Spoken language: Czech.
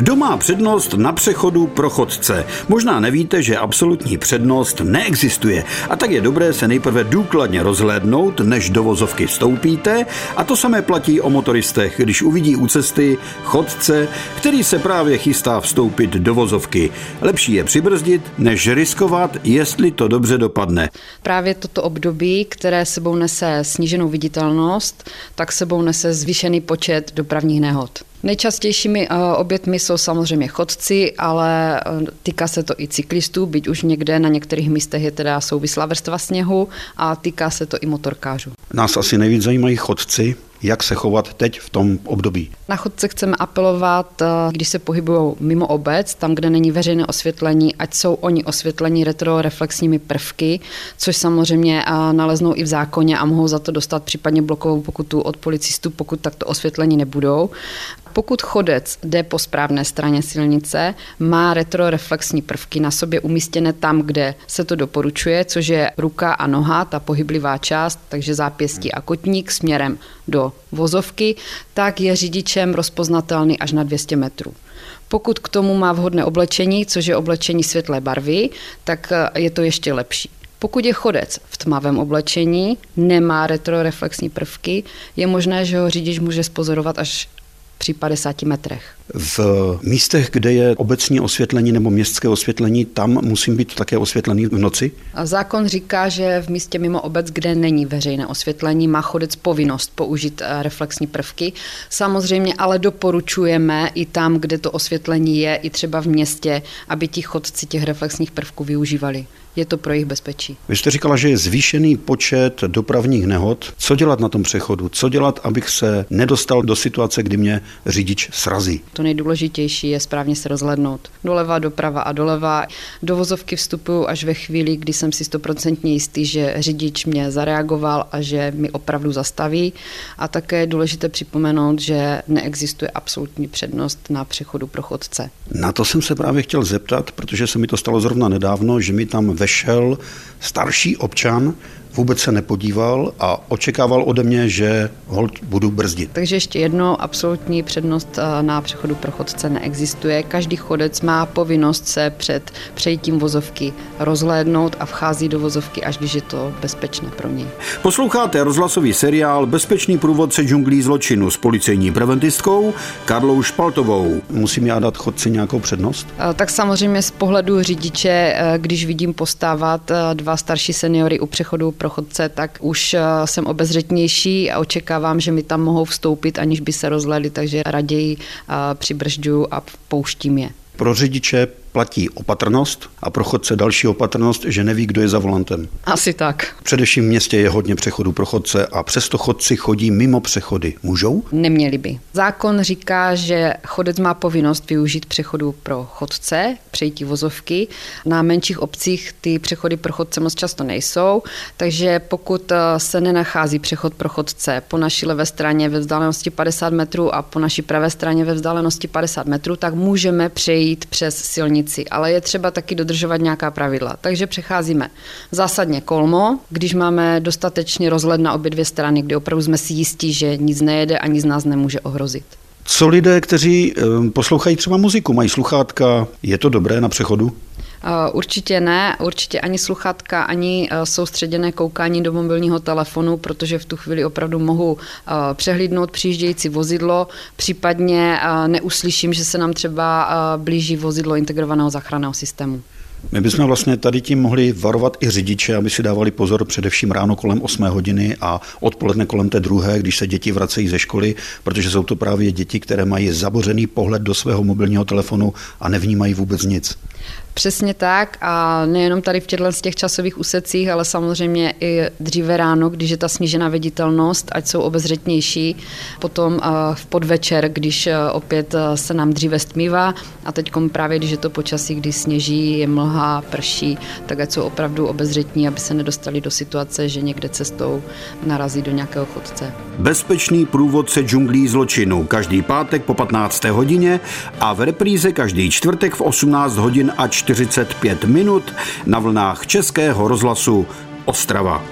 Kdo má přednost na přechodu pro chodce? Možná nevíte, že absolutní přednost neexistuje a tak je dobré se nejprve důkladně rozhlédnout, než do vozovky vstoupíte a to samé platí o motoristech, když uvidí u cesty chodce, který se právě chystá vstoupit do vozovky. Lepší je přibrzdit, než riskovat, jestli to dobře dopadne. Právě toto období, které sebou nese sníženou viditelnost, tak sebou nese zvýšený počet dopravních nehod. Nejčastějšími eh, obětmi jsou samozřejmě chodci, ale eh, týká se to i cyklistů, byť už někde na některých místech je teda souvislá vrstva sněhu a týká se to i motorkářů. Nás asi nejvíc zajímají chodci, jak se chovat teď v tom období. Na chodce chceme apelovat, eh, když se pohybují mimo obec, tam, kde není veřejné osvětlení, ať jsou oni osvětlení retroreflexními prvky, což samozřejmě naleznou i v zákoně a mohou za to dostat případně blokovou pokutu od policistů, pokud takto osvětlení nebudou. Pokud chodec jde po správné straně silnice, má retroreflexní prvky na sobě umístěné tam, kde se to doporučuje, což je ruka a noha, ta pohyblivá část, takže zápěstí a kotník směrem do vozovky, tak je řidičem rozpoznatelný až na 200 metrů. Pokud k tomu má vhodné oblečení, což je oblečení světlé barvy, tak eh, je to ještě lepší. Pokud je chodec v tmavém oblečení, nemá retroreflexní prvky, je možné, že ho řidič může spozorovat až při 50 metrech. V místech, kde je obecní osvětlení nebo městské osvětlení, tam musím být také osvětlený v noci? A zákon říká, že v místě mimo obec, kde není veřejné osvětlení, má chodec povinnost použít eh, reflexní prvky. Samozřejmě ale doporučujeme i tam, kde to osvětlení je, i třeba v městě, aby ti chodci těch reflexních prvků využívali je to pro jejich bezpečí. Vy jste říkala, že je zvýšený počet dopravních nehod. Co dělat na tom přechodu? Co dělat, abych se nedostal do situace, kdy mě řidič srazí? To nejdůležitější je správně se rozhlednout. Doleva, doprava a doleva. Do vozovky vstupuju až ve chvíli, kdy jsem si stoprocentně jistý, že řidič mě zareagoval a že mi opravdu zastaví. A také je důležité připomenout, že neexistuje absolutní přednost na přechodu pro chodce. Na to jsem se právě chtěl zeptat, protože se mi to stalo zrovna nedávno, že mi tam vešel starší občan vůbec se nepodíval a očekával ode mě, že hold budu brzdit. Takže ještě jedno, absolutní přednost eh, na přechodu pro chodce neexistuje. Každý chodec má povinnost se před přejítím vozovky rozhlédnout a vchází do vozovky, až když je to bezpečné pro něj. Posloucháte rozhlasový seriál Bezpečný průvodce džunglí zločinu s policejní preventistkou Karlou Špaltovou. Musím já dát chodci nějakou přednost? Eh, tak samozřejmě z pohledu řidiče, eh, když vidím postávat dva starší seniory u přechodu pro chodce, tak už eh, jsem obezřetnější a očekávám, že mi tam mohou vstoupit, aniž by se rozhledli, takže raději eh, přibržďuju a pouštím je. Pro řidiče platí opatrnost a pro chodce další opatrnost, že neví, kdo je za volantem. Asi tak. Především v městě je hodně přechodů pro chodce a přesto chodci chodí mimo přechody. Můžou? Neměli by. Zákon říká, že chodec má povinnost využít přechodu pro chodce, přejítí vozovky. Na menších obcích ty přechody pro chodce moc často nejsou, takže pokud eh, se nenachází přechod pro chodce po naší levé straně ve vzdálenosti 50 metrů a po naší pravé straně ve vzdálenosti 50 metrů, tak můžeme přejít přes silnici silnici, ale je třeba taky dodržovat nějaká pravidla. Takže přecházíme zásadně kolmo, když máme dostatečně rozhled na obě dvě strany, kdy opravdu jsme si jistí, že nic nejede a nic nás nemůže ohrozit. Co lidé, kteří eh, poslouchají třeba muziku, mají sluchátka, je to dobré na přechodu? Eh, určitě ne, určitě ani sluchatka, ani eh, soustředěné koukání do mobilního telefonu, protože v tu chvíli opravdu mohu eh, přehlídnout přijíždějící vozidlo, případně neuslyším, že se nám třeba blíží vozidlo integrovaného záchranného systému. My bychom vlastně tady tím mohli varovat i řidiče, aby si dávali pozor především ráno kolem 8 hodiny a odpoledne kolem té druhé, když se děti vracejí ze školy, protože jsou to právě děti, které mají zabořený pohled do svého mobilního telefonu a nevnímají vůbec nic. Přesně tak a nejenom tady v těchto z těch časových úsecích, ale samozřejmě i dříve ráno, když je ta snížená viditelnost, ať jsou obezřetnější, potom v podvečer, když opět se nám dříve stmívá a teď právě, když je to počasí, kdy sněží, je mlha, prší, tak ať jsou opravdu obezřetní, aby se nedostali do situace, že někde cestou narazí do nějakého chodce. Bezpečný průvodce džunglí zločinu každý pátek po 15. hodině a v repríze každý čtvrtek v 18 hodin a 45 minut na vlnách Českého rozhlasu Ostrava.